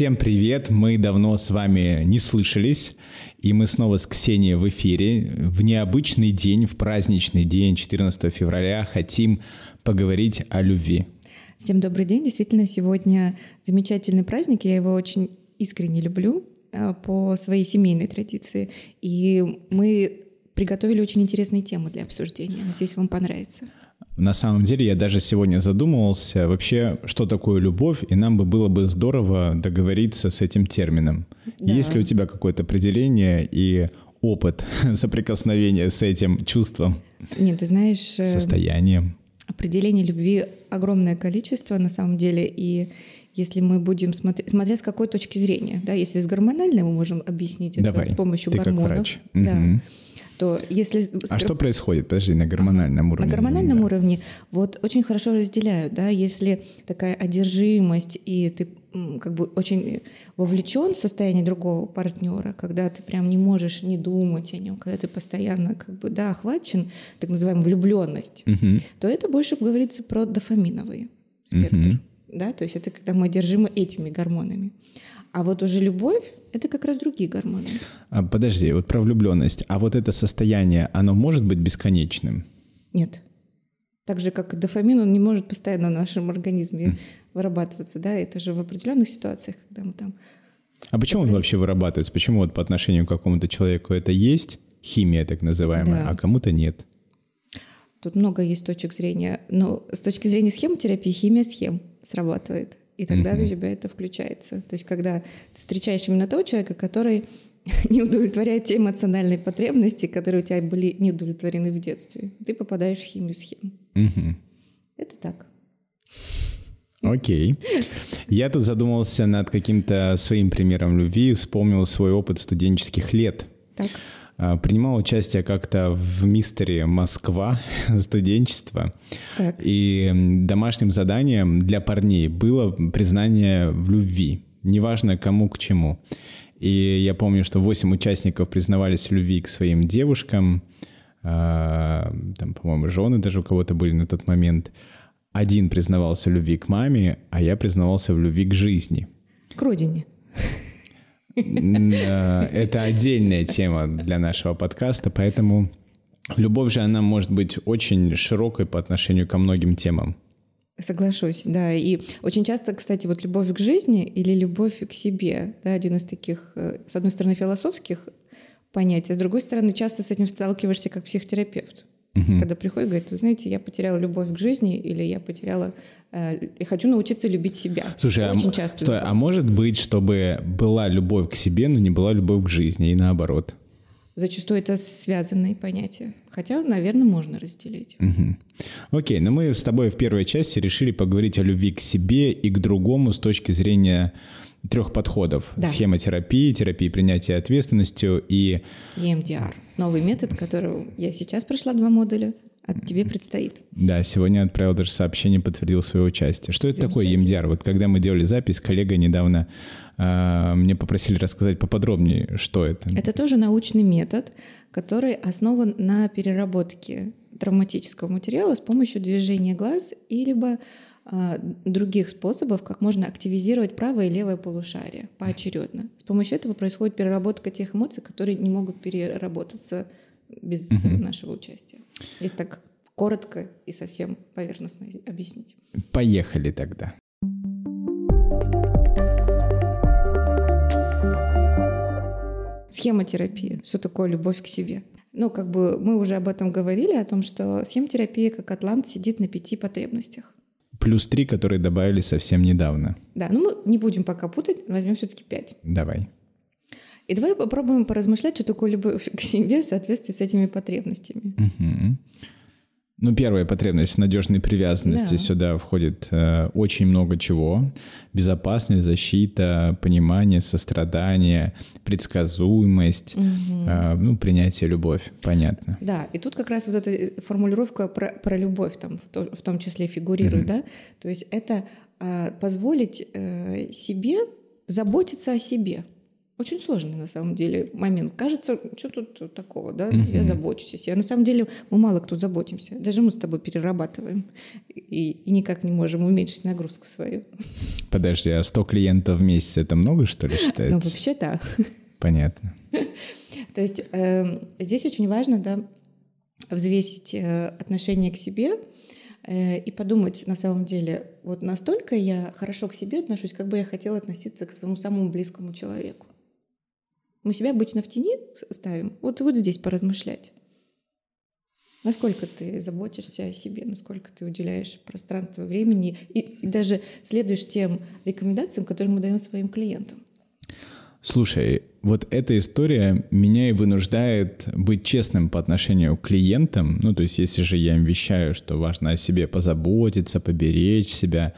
Всем привет! Мы давно с вами не слышались, и мы снова с Ксенией в эфире. В необычный день, в праздничный день, 14 февраля, хотим поговорить о любви. Всем добрый день. Действительно, сегодня замечательный праздник. Я его очень искренне люблю э, по своей семейной традиции. И мы приготовили очень интересные темы для обсуждения. Надеюсь, вам понравится. На самом деле я даже сегодня задумывался вообще, что такое любовь, и нам бы было бы здорово договориться с этим термином. Да. Есть ли у тебя какое-то определение и опыт соприкосновения с этим чувством? Нет, ты знаешь... Э, Состоянием. Определений любви огромное количество на самом деле, и если мы будем смотреть, смотря с какой точки зрения, да, если с гормональной мы можем объяснить Давай, это с помощью ты гормонов, как врач. да, угу то если... А что происходит, подожди, на гормональном уровне? На гормональном да. уровне вот очень хорошо разделяют, да, если такая одержимость, и ты как бы очень вовлечен в состояние другого партнера, когда ты прям не можешь не думать о нем, когда ты постоянно как бы, да, охвачен, так называемая влюбленность, угу. то это больше говорится про дофаминовый спектр. Угу. Да, то есть это когда мы одержимы этими гормонами. А вот уже любовь — это как раз другие гормоны. А, подожди, вот про влюбленность. А вот это состояние, оно может быть бесконечным? Нет. Так же, как дофамин, он не может постоянно в нашем организме mm. вырабатываться. Да? Это же в определенных ситуациях, когда мы там... А почему он вообще вырабатывается? Почему вот по отношению к какому-то человеку это есть, химия так называемая, да. а кому-то нет? Тут много есть точек зрения. Но с точки зрения схемотерапии химия схем срабатывает и тогда mm-hmm. у тебя это включается. То есть когда ты встречаешь именно того человека, который не удовлетворяет те эмоциональные потребности, которые у тебя были не удовлетворены в детстве, ты попадаешь в химию схем. Mm-hmm. Это так. Окей. Okay. Я тут задумался над каким-то своим примером любви, вспомнил свой опыт студенческих лет. Так. А, принимал участие как-то в мистере Москва студенчество. Так. И домашним заданием для парней было признание в любви, неважно кому к чему. И я помню, что 8 участников признавались в любви к своим девушкам, а, там, по-моему, жены даже у кого-то были на тот момент. Один признавался в любви к маме, а я признавался в любви к жизни. К родине. Это отдельная тема для нашего подкаста, поэтому любовь же, она может быть очень широкой по отношению ко многим темам. Соглашусь, да. И очень часто, кстати, вот любовь к жизни или любовь к себе, да, один из таких, э, с одной стороны, философских понятий, а с другой стороны, часто с этим сталкиваешься как психотерапевт. Угу. Когда приходит, говорит, вы знаете, я потеряла любовь к жизни или я потеряла э, и хочу научиться любить себя. Слушай, а Очень часто стой, а может быть, чтобы была любовь к себе, но не была любовь к жизни и наоборот? Зачастую это связанные понятия. Хотя, наверное, можно разделить. Угу. Окей, но мы с тобой в первой части решили поговорить о любви к себе и к другому с точки зрения трех подходов. Да. Схема терапии, терапии принятия ответственностью и... EMDR. Новый метод, который я сейчас прошла два модуля, а тебе предстоит. Да, сегодня отправил даже сообщение, подтвердил свое участие. Что это такое EMDR? Вот когда мы делали запись, коллега недавно э, мне попросили рассказать поподробнее, что это. Это тоже научный метод, который основан на переработке травматического материала с помощью движения глаз и либо других способов, как можно активизировать правое и левое полушарие поочередно. С помощью этого происходит переработка тех эмоций, которые не могут переработаться без угу. нашего участия. Если так коротко и совсем поверхностно объяснить. Поехали тогда. Схемотерапия. Что такое любовь к себе? Ну, как бы мы уже об этом говорили, о том, что схемотерапия, как атлант, сидит на пяти потребностях плюс три, которые добавили совсем недавно. Да, ну мы не будем пока путать, возьмем все-таки пять. Давай. И давай попробуем поразмышлять, что такое любовь к себе в соответствии с этими потребностями. Угу. Ну, первая потребность надежной привязанности. Да. Сюда входит э, очень много чего. Безопасность, защита, понимание, сострадание, предсказуемость, угу. э, ну, принятие, любовь. Понятно. Да, и тут как раз вот эта формулировка про, про любовь там в, то, в том числе фигурирует, угу. да? То есть это э, позволить э, себе заботиться о себе. Очень сложный на самом деле момент. Кажется, что тут такого, да? Угу. Я забочусь. А на самом деле мы мало кто заботимся. Даже мы с тобой перерабатываем и, и никак не можем уменьшить нагрузку свою. Подожди, а 100 клиентов в месяц это много, что ли, считается? Ну, вообще, да. Понятно. То есть э, здесь очень важно, да, взвесить э, отношение к себе э, и подумать на самом деле, вот настолько я хорошо к себе отношусь, как бы я хотела относиться к своему самому близкому человеку. Мы себя обычно в тени ставим. Вот, вот здесь поразмышлять. Насколько ты заботишься о себе, насколько ты уделяешь пространство времени и, и даже следуешь тем рекомендациям, которые мы даем своим клиентам. Слушай, вот эта история меня и вынуждает быть честным по отношению к клиентам. Ну, то есть, если же я им вещаю, что важно о себе позаботиться, поберечь себя,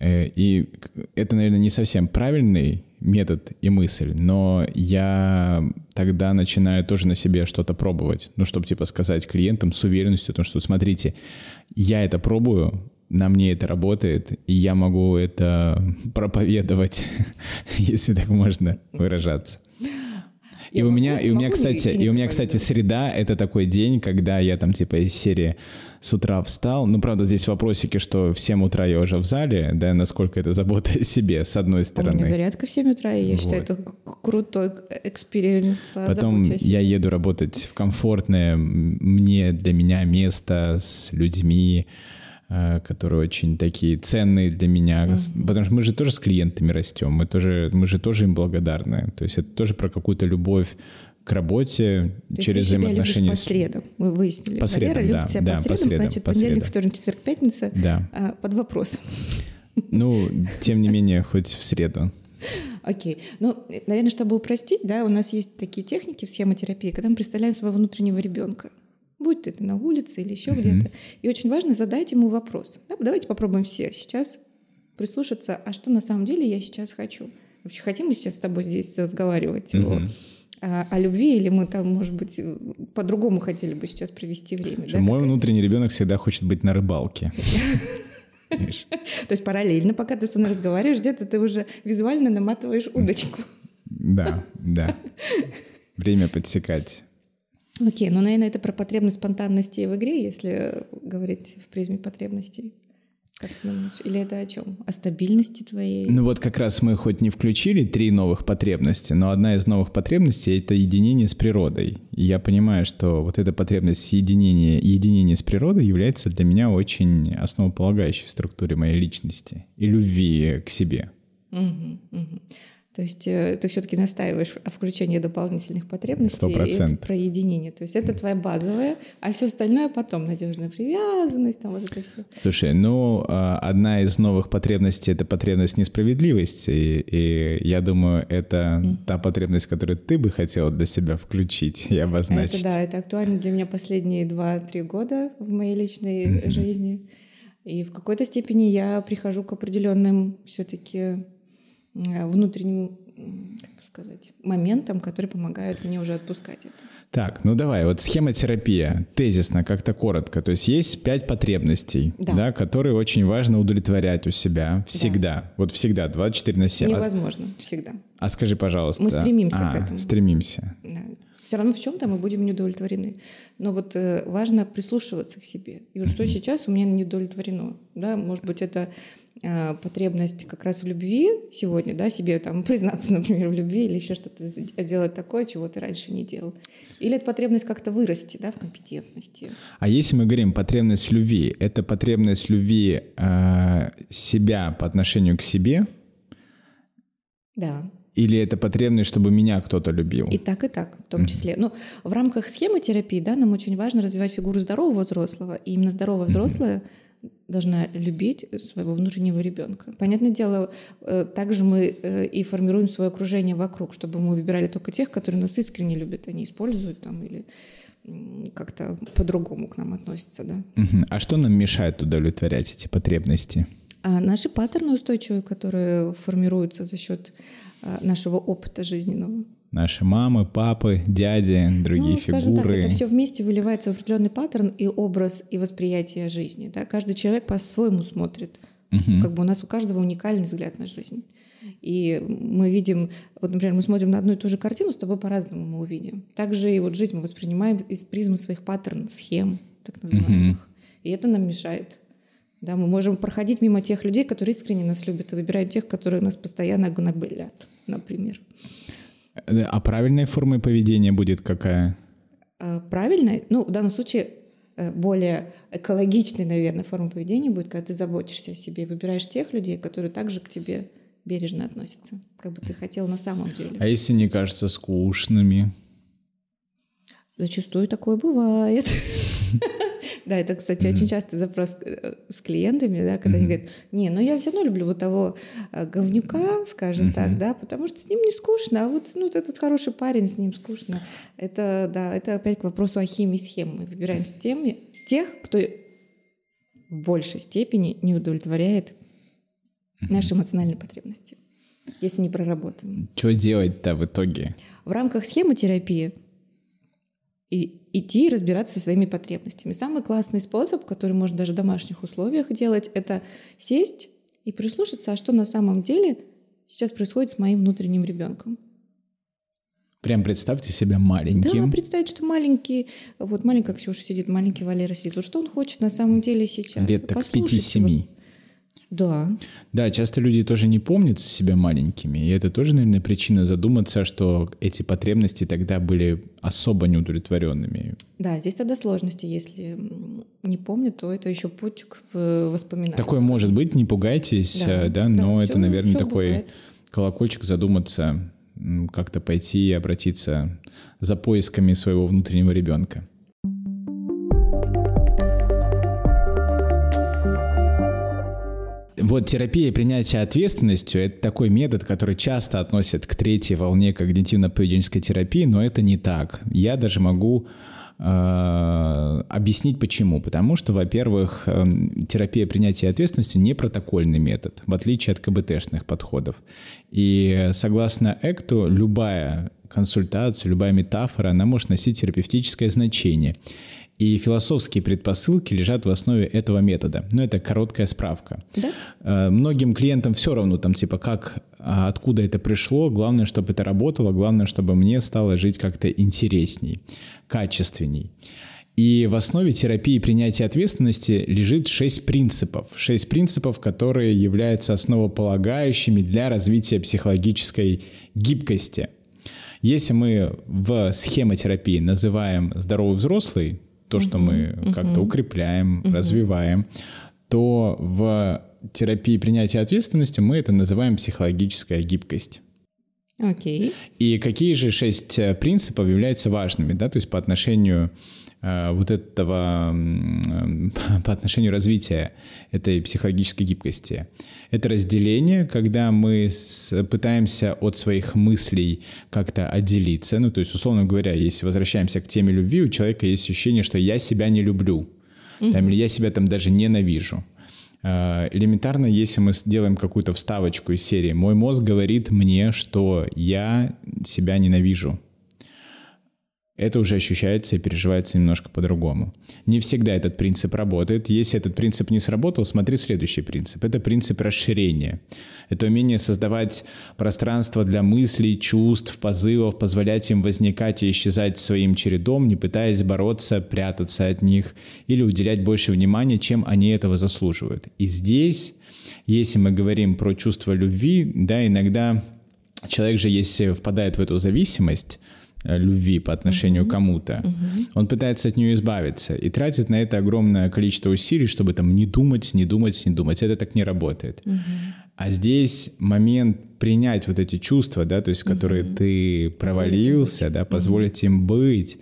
и это, наверное, не совсем правильный метод и мысль, но я тогда начинаю тоже на себе что-то пробовать. Ну, чтобы, типа, сказать клиентам с уверенностью о том, что, смотрите, я это пробую, на мне это работает, и я могу это проповедовать, если так можно выражаться. И у меня, и у меня, кстати, и у меня, кстати, среда — это такой день, когда я там типа из серии с утра встал. Ну, правда, здесь вопросики, что в 7 утра я уже в зале, да, насколько это забота о себе, с одной стороны. А у меня зарядка в 7 утра, и я вот. считаю, это крутой эксперимент. Потом я еду работать в комфортное мне, для меня место с людьми, которые очень такие ценные для меня, mm-hmm. потому что мы же тоже с клиентами растем, мы тоже, мы же тоже им благодарны, то есть это тоже про какую-то любовь к работе То через ты взаимоотношения. По средам, мы выяснили. По средам, Валера да, любит себя да, по средам, по средам, значит, по понедельник, средам. вторник, четверг, пятница да. а, под вопросом. Ну, тем не менее, хоть в среду. Окей. Ну, наверное, чтобы упростить, да, у нас есть такие техники в схемотерапии, когда мы представляем своего внутреннего ребенка будь это на улице или еще mm-hmm. где-то. И очень важно задать ему вопрос. Да, давайте попробуем все сейчас прислушаться, а что на самом деле я сейчас хочу? Вообще хотим мы сейчас с тобой здесь разговаривать mm-hmm. о, о, о любви, или мы там, может быть, по-другому хотели бы сейчас провести время? Да, мой внутренний ребенок всегда хочет быть на рыбалке. То есть параллельно, пока ты со мной разговариваешь, где-то ты уже визуально наматываешь удочку. Да, да. Время подсекать. Окей, ну, наверное, это про потребность спонтанности в игре, если говорить в призме потребностей. Как ты думаешь? Или это о чем? О стабильности твоей? Ну вот как раз мы хоть не включили три новых потребности, но одна из новых потребностей — это единение с природой. И я понимаю, что вот эта потребность единения, единения с природой является для меня очень основополагающей в структуре моей личности и любви к себе. Угу, угу. То есть э, ты все-таки настаиваешь о включении дополнительных потребностей 100%. и про единение. То есть это твоя базовая, а все остальное потом надежная привязанность, там вот это все. Слушай, ну а, одна из новых потребностей это потребность несправедливости, и, и я думаю, это mm. та потребность, которую ты бы хотела для себя включить и обозначить. Это да, это актуально для меня последние 2-3 года в моей личной mm-hmm. жизни. И в какой-то степени я прихожу к определенным все-таки внутренним, как бы сказать, моментам, которые помогают мне уже отпускать это. Так, ну давай, вот схемотерапия, тезисно, как-то коротко. То есть есть пять потребностей, да. Да, которые очень важно удовлетворять у себя всегда. Да. Вот всегда, 24 на 7. Невозможно, всегда. А скажи, пожалуйста. Мы стремимся а, к этому. Стремимся. Да. Все равно в чем-то мы будем неудовлетворены. Но вот э, важно прислушиваться к себе. И вот что сейчас у меня не удовлетворено. Да? Может быть, это Э, потребность как раз в любви сегодня, да, себе там признаться, например, в любви или еще что-то сделать такое, чего ты раньше не делал. Или это потребность как-то вырасти, да, в компетентности. А если мы говорим потребность любви, это потребность любви э, себя по отношению к себе? Да. Или это потребность, чтобы меня кто-то любил? И так, и так, в том числе. Но в рамках схемы терапии, да, нам очень важно развивать фигуру здорового взрослого. И именно здоровое взрослое mm-hmm должна любить своего внутреннего ребенка. Понятное дело, э, также мы э, и формируем свое окружение вокруг, чтобы мы выбирали только тех, которые нас искренне любят, они используют там или как-то по-другому к нам относятся, да. А что нам мешает удовлетворять эти потребности? А наши паттерны устойчивые, которые формируются за счет а, нашего опыта жизненного наши мамы, папы, дяди, другие ну, скажем фигуры. Так, это все вместе выливается в определенный паттерн и образ и восприятие жизни. Да? Каждый человек по-своему смотрит. Угу. Как бы у нас у каждого уникальный взгляд на жизнь. И мы видим, вот, например, мы смотрим на одну и ту же картину, с тобой по-разному мы увидим. Также и вот жизнь мы воспринимаем из призмы своих паттернов, схем, так называемых. Mm-hmm. И это нам мешает. Да, мы можем проходить мимо тех людей, которые искренне нас любят, и выбираем тех, которые нас постоянно гнобылят, например. А правильная форма поведения будет какая? А, правильная? Ну, в данном случае э, более экологичной, наверное, форма поведения будет, когда ты заботишься о себе и выбираешь тех людей, которые также к тебе бережно относятся, как бы ты хотел на самом деле. А если не кажется скучными? Зачастую такое бывает. Да, это, кстати, mm-hmm. очень часто запрос э, с клиентами, да, когда mm-hmm. они говорят, не, ну я все равно люблю вот того э, говнюка, скажем mm-hmm. так, да, потому что с ним не скучно, а вот ну, этот хороший парень, с ним скучно. Это, да, это опять к вопросу о химии схем. Мы выбираем с теми, тех, кто в большей степени не удовлетворяет наши эмоциональные потребности, если не проработаем. Что делать-то в итоге? В рамках схемотерапии и идти разбираться со своими потребностями. Самый классный способ, который можно даже в домашних условиях делать, это сесть и прислушаться, а что на самом деле сейчас происходит с моим внутренним ребенком. Прям представьте себя маленьким. Да, представить, что маленький, вот маленькая Ксюша сидит, маленький Валера сидит. Вот что он хочет на самом деле сейчас? Лет так 5-7. Да. Да, часто люди тоже не помнят себя маленькими, и это тоже, наверное, причина задуматься, что эти потребности тогда были особо неудовлетворенными. Да, здесь тогда сложности, если не помнят, то это еще путь к э, воспоминаниям. Такое может быть, не пугайтесь, да, э, да но да, это, все, наверное, все такой бывает. колокольчик задуматься, как-то пойти и обратиться за поисками своего внутреннего ребенка. Вот терапия принятия ответственностью — это такой метод, который часто относят к третьей волне когнитивно-поведенческой терапии, но это не так. Я даже могу э, объяснить почему. Потому что, во-первых, э, терапия принятия ответственности не протокольный метод, в отличие от КБТшных подходов. И согласно ЭКТу, любая консультация, любая метафора, она может носить терапевтическое значение. И философские предпосылки лежат в основе этого метода. Но это короткая справка. Да? Э, многим клиентам все равно, там, типа, как, а откуда это пришло. Главное, чтобы это работало. Главное, чтобы мне стало жить как-то интересней, качественней. И в основе терапии принятия ответственности лежит шесть принципов. Шесть принципов, которые являются основополагающими для развития психологической гибкости. Если мы в схемотерапии называем здоровый взрослый, то, что мы как-то укрепляем, развиваем, то в терапии принятия ответственности мы это называем психологическая гибкость. Окей. Okay. И какие же шесть э, принципов являются важными, да, то есть по отношению вот этого, э, по отношению развития этой психологической гибкости. Это разделение, когда мы пытаемся от своих мыслей как-то отделиться. Ну, то есть, условно говоря, если возвращаемся к теме любви, у человека есть ощущение, что я себя не люблю, mm-hmm. там, или я себя там даже ненавижу. Э, элементарно, если мы сделаем какую-то вставочку из серии «Мой мозг говорит мне, что я себя ненавижу», это уже ощущается и переживается немножко по-другому. Не всегда этот принцип работает. Если этот принцип не сработал, смотри следующий принцип. Это принцип расширения. Это умение создавать пространство для мыслей, чувств, позывов, позволять им возникать и исчезать своим чередом, не пытаясь бороться, прятаться от них или уделять больше внимания, чем они этого заслуживают. И здесь, если мы говорим про чувство любви, да, иногда человек же, если впадает в эту зависимость, любви по отношению uh-huh. к кому-то. Uh-huh. Он пытается от нее избавиться и тратит на это огромное количество усилий, чтобы там не думать, не думать, не думать. Это так не работает. Uh-huh. А здесь момент принять вот эти чувства, да, то есть которые uh-huh. ты провалился, да, позволить uh-huh. им быть,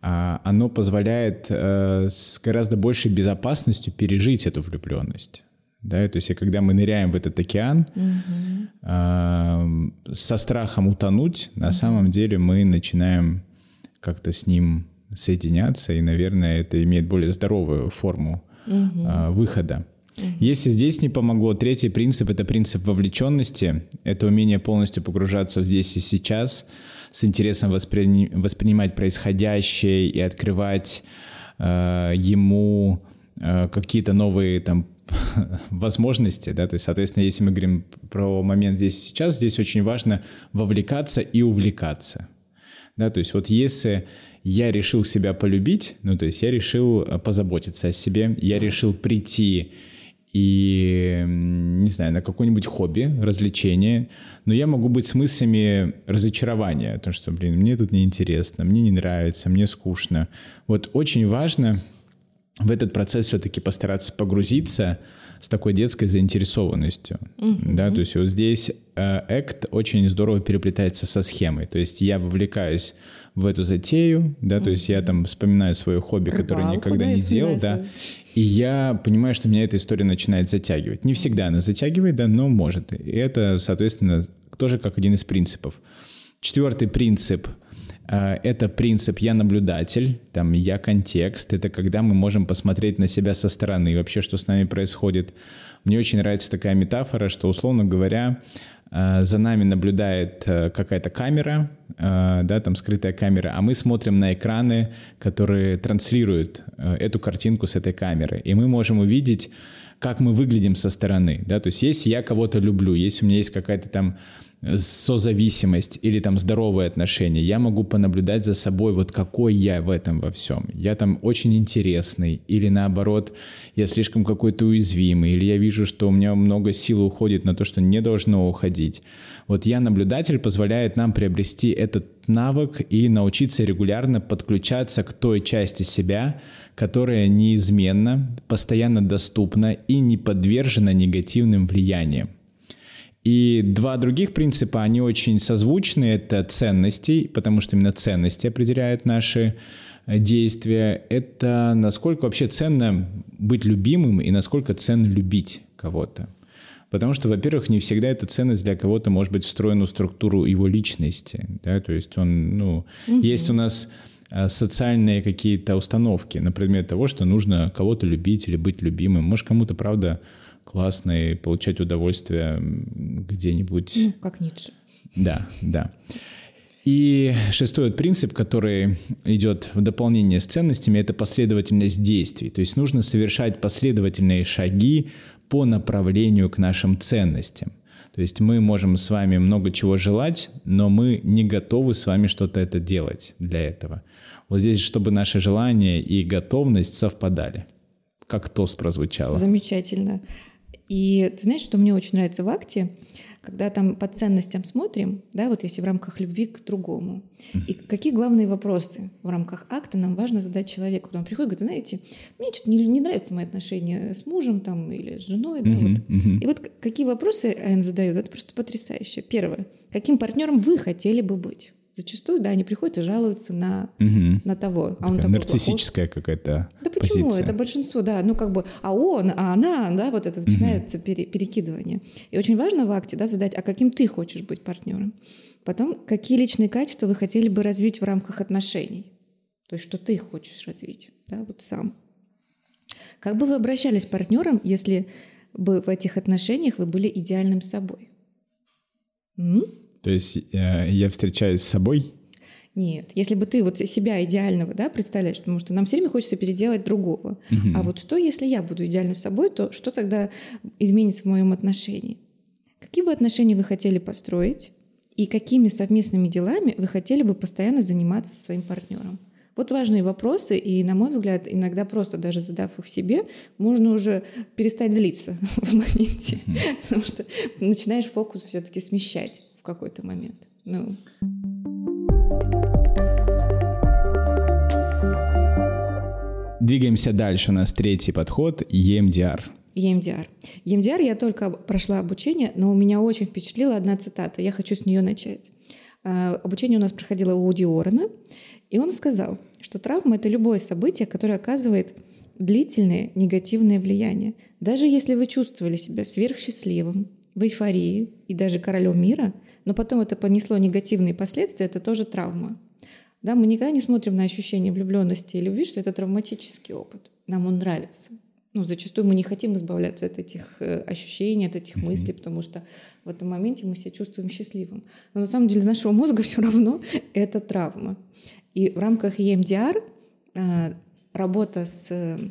а, оно позволяет э, с гораздо большей безопасностью пережить эту влюбленность да, то есть когда мы ныряем в этот океан угу. э, со страхом утонуть, на угу. самом деле мы начинаем как-то с ним соединяться, и, наверное, это имеет более здоровую форму угу. э, выхода. Если здесь не помогло, третий принцип — это принцип вовлеченности, это умение полностью погружаться в здесь и сейчас, с интересом воспри... воспринимать происходящее и открывать э, ему э, какие-то новые там возможности, да, то есть, соответственно, если мы говорим про момент здесь сейчас, здесь очень важно вовлекаться и увлекаться, да, то есть вот если я решил себя полюбить, ну, то есть я решил позаботиться о себе, я решил прийти и, не знаю, на какое-нибудь хобби, развлечение, но я могу быть с мыслями разочарования, о том, что, блин, мне тут неинтересно, мне не нравится, мне скучно. Вот очень важно в этот процесс все-таки постараться погрузиться с такой детской заинтересованностью. Mm-hmm. Да, то есть вот здесь э, ACT очень здорово переплетается со схемой. То есть я вовлекаюсь в эту затею, да, mm-hmm. то есть я там вспоминаю свое хобби, Рыбалку, которое никогда да, не делал, да, и я понимаю, что меня эта история начинает затягивать. Не всегда она затягивает, да, но может. И это, соответственно, тоже как один из принципов. Четвертый принцип — это принцип «я наблюдатель», там «я контекст». Это когда мы можем посмотреть на себя со стороны, вообще, что с нами происходит. Мне очень нравится такая метафора, что, условно говоря, а, за нами наблюдает э, какая-то камера, да, там скрытая камера, а мы смотрим на экраны, которые транслируют э, эту картинку с этой камеры. И мы можем увидеть, как мы выглядим со стороны, да, то есть если я кого-то люблю, если у меня есть какая-то там созависимость или там здоровые отношения, я могу понаблюдать за собой, вот какой я в этом во всем. Я там очень интересный или наоборот, я слишком какой-то уязвимый, или я вижу, что у меня много сил уходит на то, что не должно уходить. Вот я наблюдатель позволяет нам приобрести этот навык и научиться регулярно подключаться к той части себя, которая неизменно, постоянно доступна и не подвержена негативным влияниям. И два других принципа, они очень созвучны. Это ценности, потому что именно ценности определяют наши э, действия. Это насколько вообще ценно быть любимым и насколько ценно любить кого-то. Потому что, во-первых, не всегда эта ценность для кого-то может быть встроена в структуру его личности. Да? То есть он, ну, угу. есть у нас э, социальные какие-то установки на предмет того, что нужно кого-то любить или быть любимым. Может, кому-то, правда, классно и получать удовольствие где-нибудь. Ну, как Ницше. Да, да. И шестой принцип, который идет в дополнение с ценностями, это последовательность действий. То есть нужно совершать последовательные шаги по направлению к нашим ценностям. То есть мы можем с вами много чего желать, но мы не готовы с вами что-то это делать для этого. Вот здесь, чтобы наши желания и готовность совпадали. Как тост прозвучало. Замечательно. И ты знаешь, что мне очень нравится в акте, когда там по ценностям смотрим, да, вот если в рамках любви к другому. И какие главные вопросы в рамках акта нам важно задать человеку. Он приходит и говорит, знаете, мне что-то не, не нравятся мои отношения с мужем там, или с женой. Да, uh-huh, вот. uh-huh. И вот какие вопросы он задает, это просто потрясающе. Первое. Каким партнером вы хотели бы быть? Зачастую, да, они приходят и жалуются на, угу. на того. А он такой, нарциссическая какая-то Да почему? Позиция. Это большинство, да. Ну, как бы, а он, а она, да, вот это начинается угу. пере, перекидывание. И очень важно в акте, да, задать, а каким ты хочешь быть партнером? Потом, какие личные качества вы хотели бы развить в рамках отношений? То есть, что ты хочешь развить, да, вот сам. Как бы вы обращались с партнером, если бы в этих отношениях вы были идеальным собой? М? То есть э, я встречаюсь с собой? Нет, если бы ты вот себя идеального, да, представляешь, потому что нам все время хочется переделать другого. Угу. А вот что, если я буду идеальным собой, то что тогда изменится в моем отношении? Какие бы отношения вы хотели построить и какими совместными делами вы хотели бы постоянно заниматься со своим партнером? Вот важные вопросы, и, на мой взгляд, иногда просто даже задав их себе, можно уже перестать злиться в моменте, mm-hmm. потому что начинаешь фокус все-таки смещать какой-то момент. Ну. Двигаемся дальше. У нас третий подход — EMDR. EMDR. EMDR я только прошла обучение, но у меня очень впечатлила одна цитата. Я хочу с нее начать. А, обучение у нас проходило у Уди Уоррена, и он сказал, что травма — это любое событие, которое оказывает длительное негативное влияние. Даже если вы чувствовали себя сверхсчастливым, в эйфории и даже королем мира, но потом это понесло негативные последствия, это тоже травма. Да, мы никогда не смотрим на ощущение влюбленности и любви, что это травматический опыт. Нам он нравится. Ну, зачастую мы не хотим избавляться от этих э, ощущений, от этих мыслей, потому что в этом моменте мы себя чувствуем счастливым. Но на самом деле для нашего мозга все равно это травма. И в рамках EMDR э, работа с э,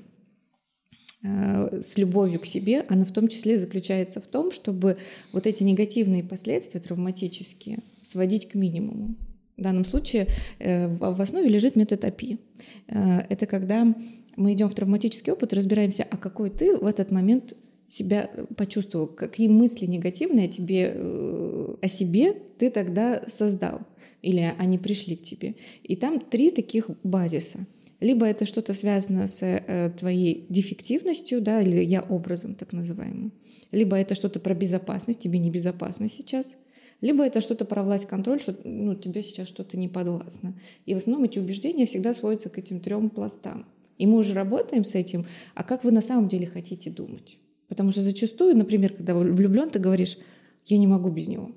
с любовью к себе, она в том числе заключается в том, чтобы вот эти негативные последствия травматические сводить к минимуму. В данном случае э, в основе лежит метод АПИ. Э, это когда мы идем в травматический опыт, разбираемся, а какой ты в этот момент себя почувствовал, какие мысли негативные тебе, э, о себе ты тогда создал, или они пришли к тебе. И там три таких базиса. Либо это что-то связано с твоей дефективностью, да, или я образом так называемым. Либо это что-то про безопасность, тебе небезопасно сейчас – либо это что-то про власть, контроль, что ну, тебе сейчас что-то не подвластно. И в основном эти убеждения всегда сводятся к этим трем пластам. И мы уже работаем с этим, а как вы на самом деле хотите думать? Потому что зачастую, например, когда влюблен, ты говоришь, я не могу без него.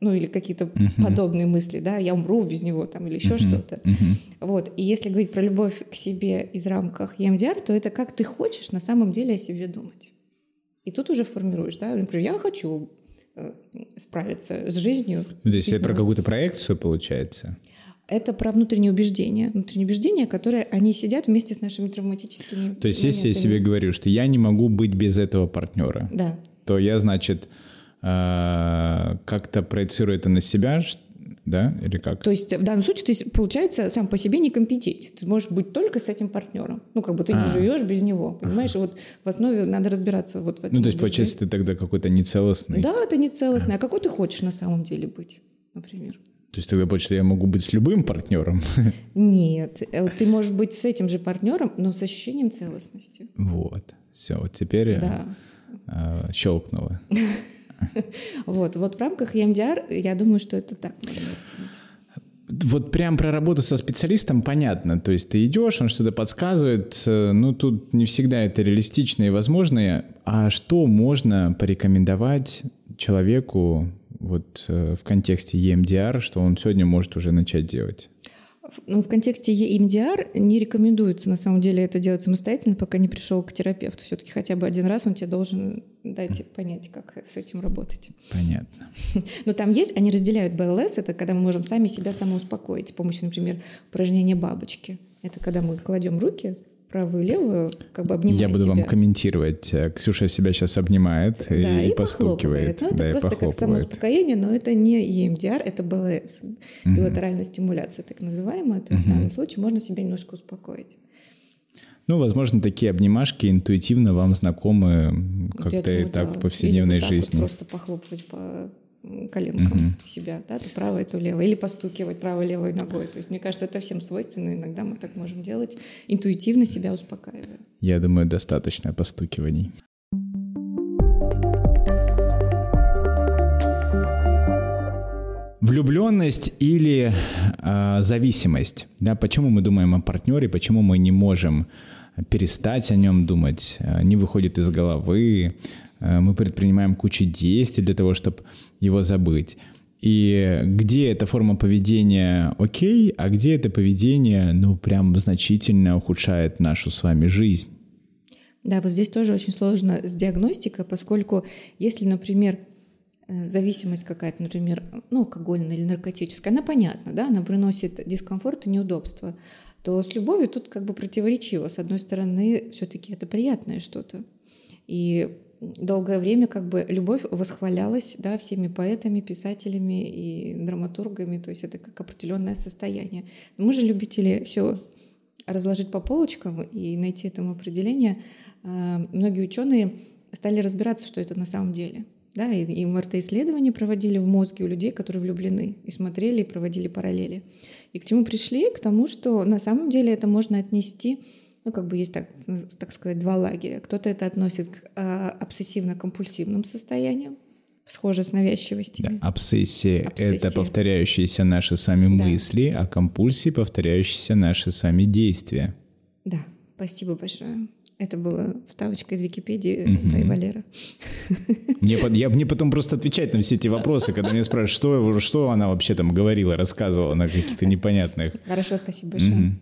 Ну или какие-то uh-huh. подобные мысли, да, я умру без него там или еще uh-huh. что-то. Uh-huh. Вот. И если говорить про любовь к себе из рамках EMDR, то это как ты хочешь на самом деле о себе думать. И тут уже формируешь, да, например, я хочу Э, справиться с жизнью. То есть это про какую-то проекцию получается? Это про внутренние убеждения. Внутренние убеждения, которые они сидят вместе с нашими травматическими. То есть, если я себе говорю, что я не могу быть без этого партнера, да. то я, значит, как-то проецирую это на себя, да, или как? То есть в данном случае ты, получается, сам по себе некомпетентен. Ты можешь быть только с этим партнером. Ну, как бы ты а. не живешь без него, понимаешь? А. Вот в основе надо разбираться вот в этом. Ну, то есть, получается, ты тогда какой-то нецелостный. Да, ты нецелостный. А. а какой ты хочешь на самом деле быть, например? То есть тогда получается, я могу быть с любым партнером? Нет, э, ты можешь быть с этим же партнером, но с ощущением целостности. Вот, все, вот теперь да. я щелкнула. Вот, вот в рамках EMDR я думаю, что это так. Вот прям про работу со специалистом понятно. То есть ты идешь, он что-то подсказывает. Э, ну, тут не всегда это реалистично и возможно. А что можно порекомендовать человеку вот э, в контексте EMDR, что он сегодня может уже начать делать? Ну, в контексте EMDR не рекомендуется на самом деле это делать самостоятельно, пока не пришел к терапевту. Все-таки хотя бы один раз он тебе должен дать понять, как с этим работать. Понятно. Но там есть, они разделяют БЛС, это когда мы можем сами себя самоуспокоить с помощью, например, упражнения бабочки. Это когда мы кладем руки правую и левую, как бы обнимая Я буду себя. вам комментировать. Э, Ксюша себя сейчас обнимает да, и, и постукивает. Ну, это да, просто как самоуспокоение, но это не EMDR, это БЛС, угу. билатеральная стимуляция так называемая. То есть угу. в данном случае можно себя немножко успокоить. Ну, возможно, такие обнимашки интуитивно вам знакомы как-то и так да. в повседневной Или вот жизни. Вот просто похлопывать по коленкам угу. себя, да, то правой, то левой, или постукивать правой, левой ногой. То есть, мне кажется, это всем свойственно, иногда мы так можем делать, интуитивно себя успокаивая. Я думаю, достаточно постукиваний. Влюбленность или э, зависимость. Да, почему мы думаем о партнере, почему мы не можем перестать о нем думать, а, не выходит из головы, мы предпринимаем кучу действий для того, чтобы его забыть. И где эта форма поведения окей, а где это поведение, ну, прям значительно ухудшает нашу с вами жизнь. Да, вот здесь тоже очень сложно с диагностикой, поскольку если, например, э, зависимость какая-то, например, ну, алкогольная или наркотическая, она понятна, да, она приносит дискомфорт и неудобства, то с любовью тут как бы противоречиво. С одной стороны, все-таки это приятное что-то. И долгое время как бы любовь восхвалялась да, всеми поэтами, писателями и драматургами, то есть это как определенное состояние. Но мы же любители все разложить по полочкам и найти этому определение. А, многие ученые стали разбираться, что это на самом деле. Да, и, и МРТ-исследования проводили в мозге у людей, которые влюблены, и смотрели, и проводили параллели. И к чему пришли? К тому, что на самом деле это можно отнести ну, как бы есть, так, так сказать, два лагеря. Кто-то это относит к э, обсессивно-компульсивным состояниям, схоже с навязчивостями. Да, обсессия, обсессия — это повторяющиеся наши сами да. мысли, а компульсии — повторяющиеся наши сами действия. Да, спасибо большое. Это была вставочка из Википедии угу. Пай Валера. Мне, я, мне потом просто отвечать на все эти вопросы, когда меня спрашивают, что, что она вообще там говорила, рассказывала на каких-то непонятных. Хорошо, спасибо большое. Угу.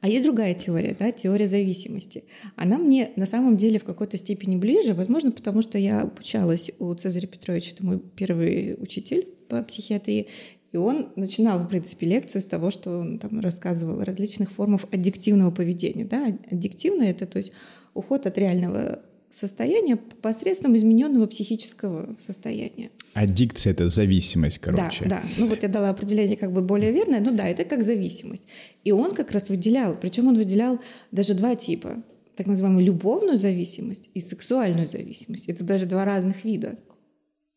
А есть другая теория, да, теория зависимости. Она мне на самом деле в какой-то степени ближе, возможно, потому что я обучалась у Цезаря Петровича, это мой первый учитель по психиатрии, и он начинал, в принципе, лекцию с того, что он там рассказывал различных формах аддиктивного поведения. Да? Аддиктивное — это то есть уход от реального состояния посредством измененного психического состояния. Аддикция — это зависимость, короче. Да, да. Ну вот я дала определение как бы более верное, ну да, это как зависимость. И он как раз выделял, причем он выделял даже два типа. Так называемую любовную зависимость и сексуальную зависимость. Это даже два разных вида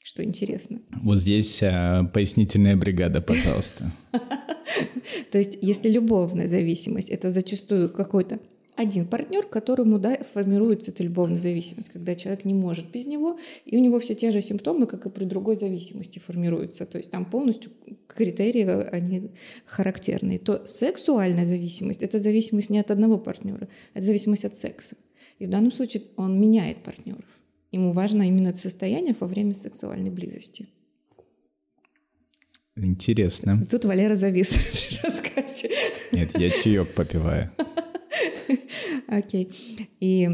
что интересно. Вот здесь а, пояснительная бригада, пожалуйста. То есть, если любовная зависимость, это зачастую какой-то один партнер, которому да, формируется эта любовная зависимость, когда человек не может без него, и у него все те же симптомы, как и при другой зависимости формируются. То есть там полностью критерии, они характерные. То сексуальная зависимость — это зависимость не от одного партнера, это зависимость от секса. И в данном случае он меняет партнеров. Ему важно именно это состояние во время сексуальной близости. Интересно. Тут Валера завис в рассказе. Нет, я чаек попиваю. Окей. И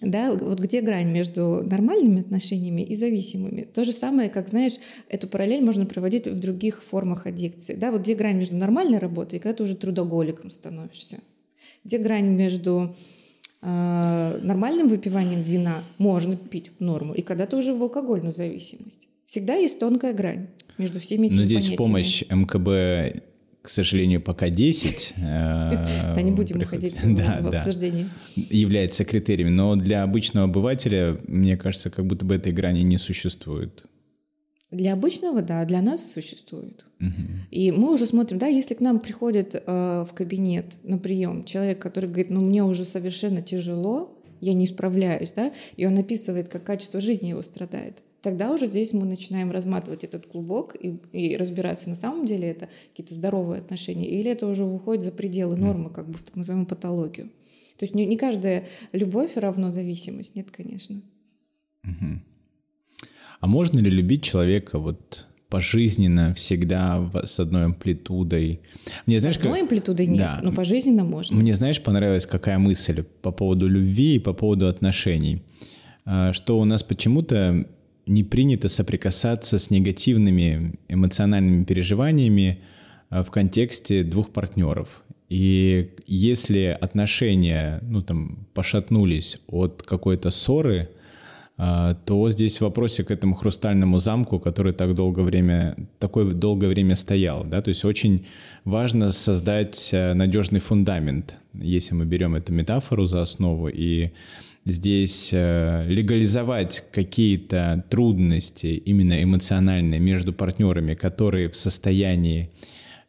да, вот где грань между нормальными отношениями и зависимыми? То же самое, как, знаешь, эту параллель можно проводить в других формах аддикции. Да, вот где грань между нормальной работой и когда ты уже трудоголиком становишься? Где грань между э, нормальным выпиванием вина можно пить норму, и когда ты уже в алкогольную зависимость? Всегда есть тонкая грань между всеми этими Но здесь понятиями. в помощь МКБ к сожалению, пока 10. Э, да, не будем уходить в обсуждение. Является критерием. Но для обычного обывателя, мне кажется, как будто бы этой грани не существует. Для обычного, да, для нас существует. И мы уже смотрим, да, если к нам приходит э, в кабинет на прием человек, который говорит, ну мне уже совершенно тяжело, я не справляюсь, да, и он описывает, как качество жизни его страдает тогда уже здесь мы начинаем разматывать этот клубок и, и разбираться, на самом деле это какие-то здоровые отношения, или это уже выходит за пределы нормы, как бы в так называемую патологию. То есть не, не каждая любовь равно зависимость, нет, конечно. Угу. А можно ли любить человека вот пожизненно, всегда с одной амплитудой. Мне, знаешь, с одной как... амплитудой нет, да. но пожизненно можно. Мне, знаешь, понравилась какая мысль по поводу любви и по поводу отношений, а, что у нас почему-то не принято соприкасаться с негативными эмоциональными переживаниями а, в контексте двух партнеров. И если отношения, ну там, пошатнулись от какой-то ссоры, а, то здесь в вопросе к этому хрустальному замку, который так долгое время, такое долгое время стоял, да, то есть очень важно создать а, надежный фундамент, если мы берем эту метафору за основу и здесь э, легализовать какие-то трудности именно эмоциональные между партнерами, которые в состоянии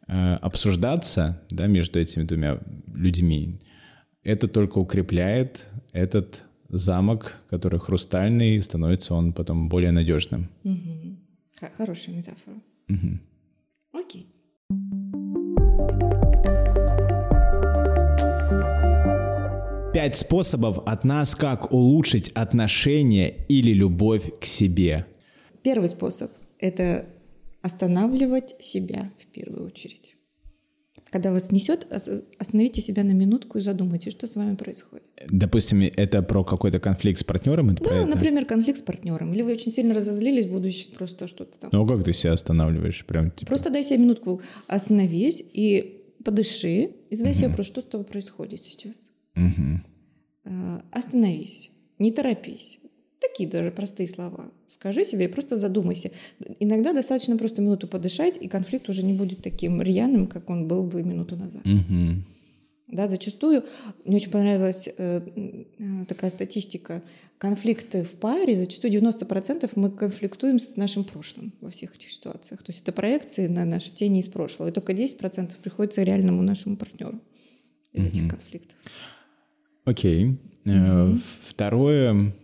э, обсуждаться да, между этими двумя людьми, это только укрепляет этот замок, который хрустальный, становится он потом более надежным. Угу. Хорошая метафора. Угу. Окей. Пять способов от нас, как улучшить отношения или любовь к себе. Первый способ — это останавливать себя в первую очередь. Когда вас несет, остановите себя на минутку и задумайтесь, что с вами происходит. Допустим, это про какой-то конфликт с партнером? Это да, например, конфликт с партнером. Или вы очень сильно разозлились, будучи просто что-то там. Ну, а как ты себя останавливаешь? Прям, типа... Просто дай себе минутку, остановись и подыши, и задай угу. себе вопрос, что с тобой происходит сейчас. Угу. Остановись, не торопись. Такие даже простые слова. Скажи себе, просто задумайся. Иногда достаточно просто минуту подышать, и конфликт уже не будет таким рьяным, как он был бы минуту назад. Угу. Да, зачастую мне очень понравилась э, такая статистика. Конфликты в паре, зачастую 90% мы конфликтуем с нашим прошлым во всех этих ситуациях. То есть это проекции на наши тени из прошлого. И только 10% приходится реальному нашему партнеру из угу. этих конфликтов. Окей. Mm-hmm. Второе,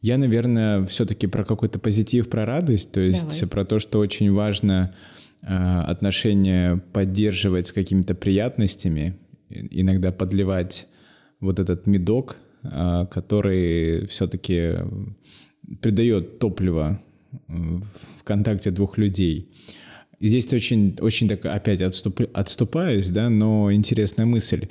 я, наверное, все-таки про какой-то позитив, про радость, то есть Давай. про то, что очень важно э, отношения поддерживать с какими-то приятностями, иногда подливать вот этот медок, э, который все-таки придает топливо в контакте двух людей. И здесь очень, очень так опять отступ, отступаюсь, да, но интересная мысль.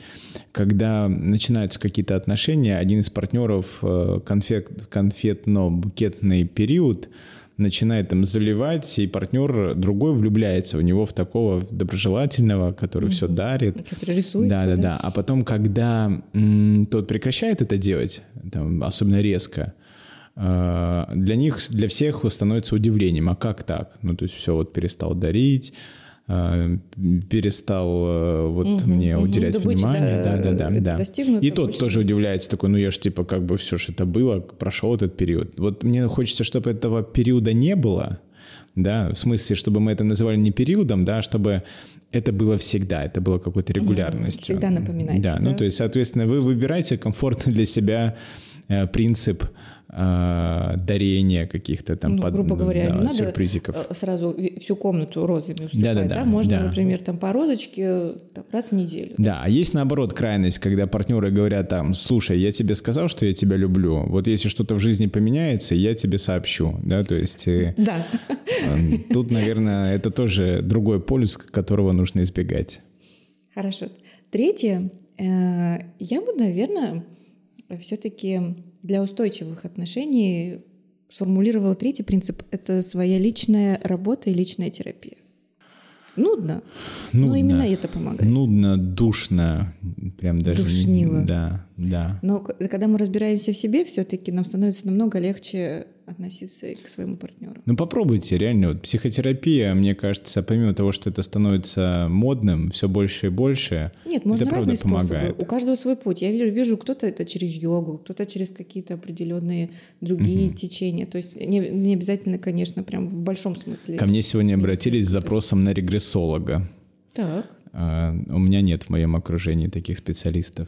Когда начинаются какие-то отношения, один из партнеров э, конфет, конфетно-букетный период начинает там заливать, и партнер другой влюбляется в него, в такого доброжелательного, который mm-hmm. все дарит. Который рисуется, да, да, да, да. А потом, когда м, тот прекращает это делать, там, особенно резко, для них, для всех становится удивлением, а как так? Ну, то есть все вот перестал дарить, э, перестал э, вот угу, мне угу, уделять внимание, да, да, да, да. да. И тот тоже удивляется такой, ну я же типа как бы все, что это было, прошел этот период. Вот мне хочется, чтобы этого периода не было, да, в смысле, чтобы мы это называли не периодом, да, а чтобы это было всегда, это было какой-то регулярностью. Всегда напоминать. Да, да, ну то есть, соответственно, вы выбираете комфортный для себя э, принцип э, дарения каких-то там ну, под, грубо говоря, да, не сюрпризиков. надо сразу всю комнату розами уступать, да, да, да, да? Можно, да. например, там по розочке там, раз в неделю. Да, а есть наоборот крайность, когда партнеры говорят там, слушай, я тебе сказал, что я тебя люблю, вот если что-то в жизни поменяется, я тебе сообщу, да, то есть... Э, да. Тут, наверное, это тоже другой полюс, которого нужно избегать. Хорошо. Третье, э, я бы, наверное, все-таки для устойчивых отношений сформулировала третий принцип — это своя личная работа и личная терапия. Нудно, Нудно. но именно это помогает. Нудно, душно, прям даже... Душнило. Да, да. Но когда мы разбираемся в себе, все-таки нам становится намного легче относиться к своему партнеру. Ну попробуйте, реально. Вот психотерапия, мне кажется, помимо того, что это становится модным все больше и больше, Нет, можно это разные правда помогает. способы. У каждого свой путь. Я вижу, вижу кто-то это через йогу, кто-то через какие-то определенные другие угу. течения. То есть не, не обязательно, конечно, прям в большом смысле. Ко мне сегодня обратились с запросом на регрессолога. Так. А, у меня нет в моем окружении таких специалистов.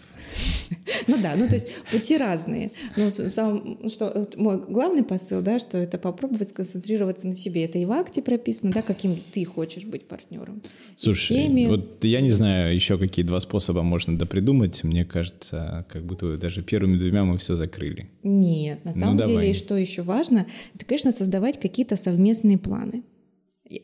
Ну да, ну то есть пути разные. Но сам, что, мой главный посыл, да, что это попробовать сконцентрироваться на себе. Это и в акте прописано, да, каким ты хочешь быть партнером. Слушай, всеми... вот я не знаю еще какие два способа можно допридумать. Мне кажется, как будто даже первыми двумя мы все закрыли. Нет, на ну, самом ну, деле, давай. что еще важно, это, конечно, создавать какие-то совместные планы.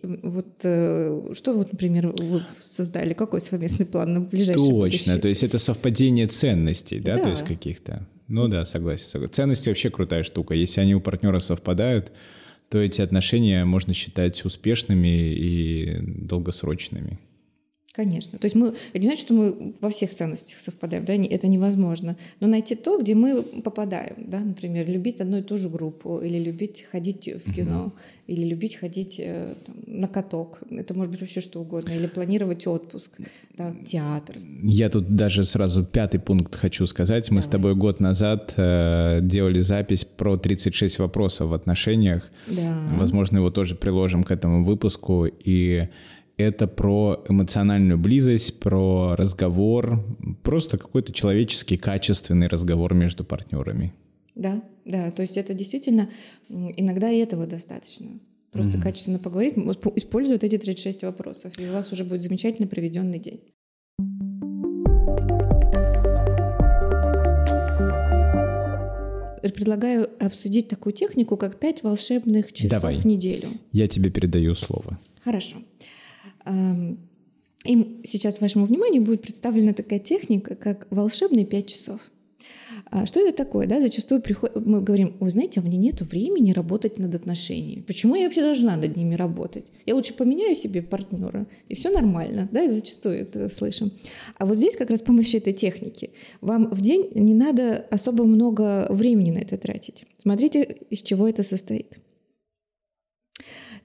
Вот э, что вот, например, вы создали? Какой совместный план на ближайшее Точно, будущее? то есть это совпадение ценностей, да, да. то есть каких-то. Ну да, согласен, согласен. Ценности вообще крутая штука. Если они у партнера совпадают, то эти отношения можно считать успешными и долгосрочными. Конечно. То есть мы, это не значит, что мы во всех ценностях совпадаем, да, это невозможно. Но найти то, где мы попадаем, да, например, любить одну и ту же группу, или любить ходить в кино, угу. или любить ходить э, там, на каток, это может быть вообще что угодно, или планировать отпуск, да, театр. Я тут даже сразу пятый пункт хочу сказать. Мы Давай. с тобой год назад э, делали запись про 36 вопросов в отношениях. Да. Возможно, его тоже приложим к этому выпуску, и это про эмоциональную близость, про разговор, просто какой-то человеческий, качественный разговор между партнерами. Да, да, то есть это действительно иногда и этого достаточно. Просто mm-hmm. качественно поговорить, используют эти 36 вопросов, и у вас уже будет замечательно проведенный день. Предлагаю обсудить такую технику, как 5 волшебных часов Давай. в неделю. Я тебе передаю слово. Хорошо. Им сейчас вашему вниманию будет представлена такая техника, как волшебные пять часов. А что это такое? Да? Зачастую приход... мы говорим, вы знаете, а мне нет времени работать над отношениями. Почему я вообще должна над ними работать? Я лучше поменяю себе партнера, и все нормально. Да? И зачастую это слышим. А вот здесь как раз с помощью этой техники вам в день не надо особо много времени на это тратить. Смотрите, из чего это состоит.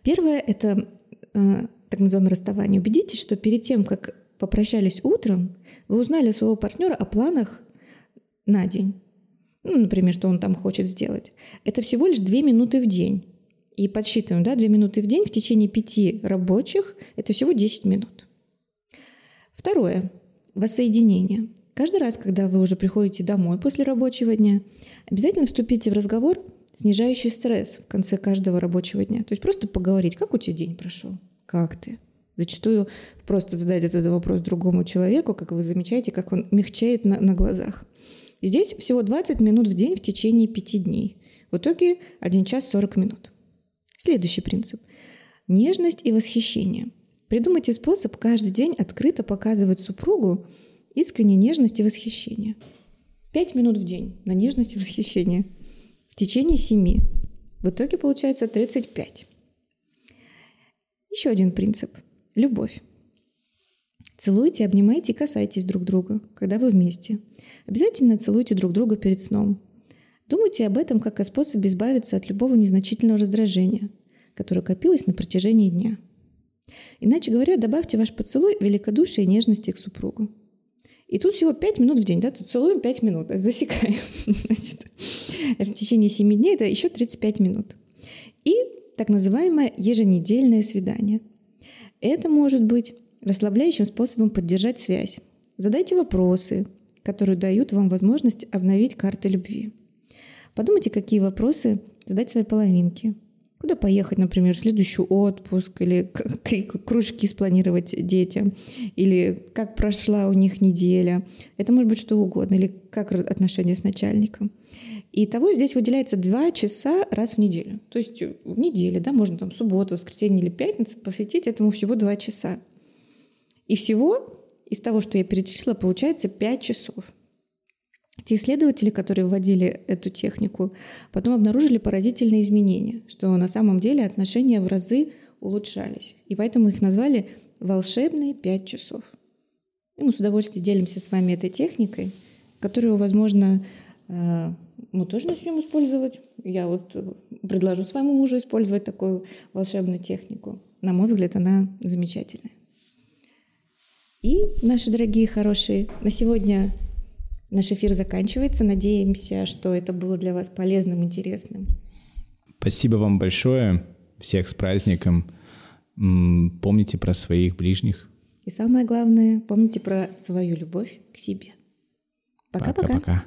Первое — это э, так называемое расставание, убедитесь, что перед тем, как попрощались утром, вы узнали своего партнера о планах на день. Ну, например, что он там хочет сделать. Это всего лишь две минуты в день. И подсчитываем, да, две минуты в день в течение пяти рабочих – это всего 10 минут. Второе. Воссоединение. Каждый раз, когда вы уже приходите домой после рабочего дня, обязательно вступите в разговор, снижающий стресс в конце каждого рабочего дня. То есть просто поговорить, как у тебя день прошел, как ты? Зачастую просто задать этот вопрос другому человеку, как вы замечаете, как он мягчает на, на глазах. Здесь всего 20 минут в день в течение 5 дней. В итоге 1 час 40 минут. Следующий принцип. Нежность и восхищение. Придумайте способ каждый день открыто показывать супругу искренней нежность и восхищение. 5 минут в день на нежность и восхищение. В течение 7. В итоге получается 35. Еще один принцип – любовь. Целуйте, обнимайте и касайтесь друг друга, когда вы вместе. Обязательно целуйте друг друга перед сном. Думайте об этом как о способе избавиться от любого незначительного раздражения, которое копилось на протяжении дня. Иначе говоря, добавьте ваш поцелуй великодушия и нежности к супругу. И тут всего 5 минут в день, да, тут целуем 5 минут, засекаем. Значит, в течение 7 дней это еще 35 минут. И так называемое еженедельное свидание. Это может быть расслабляющим способом поддержать связь. Задайте вопросы, которые дают вам возможность обновить карты любви. Подумайте, какие вопросы задать своей половинке – Куда поехать, например, в следующий отпуск, или кружки спланировать детям, или как прошла у них неделя. Это может быть что угодно, или как отношения с начальником. И того здесь выделяется два часа раз в неделю. То есть в неделе, да, можно там субботу, воскресенье или пятницу посвятить этому всего два часа. И всего из того, что я перечислила, получается пять часов. Те исследователи, которые вводили эту технику, потом обнаружили поразительные изменения, что на самом деле отношения в разы улучшались. И поэтому их назвали «волшебные пять часов». И мы с удовольствием делимся с вами этой техникой, которую, возможно, э, мы тоже начнем использовать. Я вот предложу своему мужу использовать такую волшебную технику. На мой взгляд, она замечательная. И, наши дорогие хорошие, на сегодня Наш эфир заканчивается. Надеемся, что это было для вас полезным, интересным. Спасибо вам большое. Всех с праздником. Помните про своих ближних. И самое главное, помните про свою любовь к себе. Пока-пока. Пока-пока.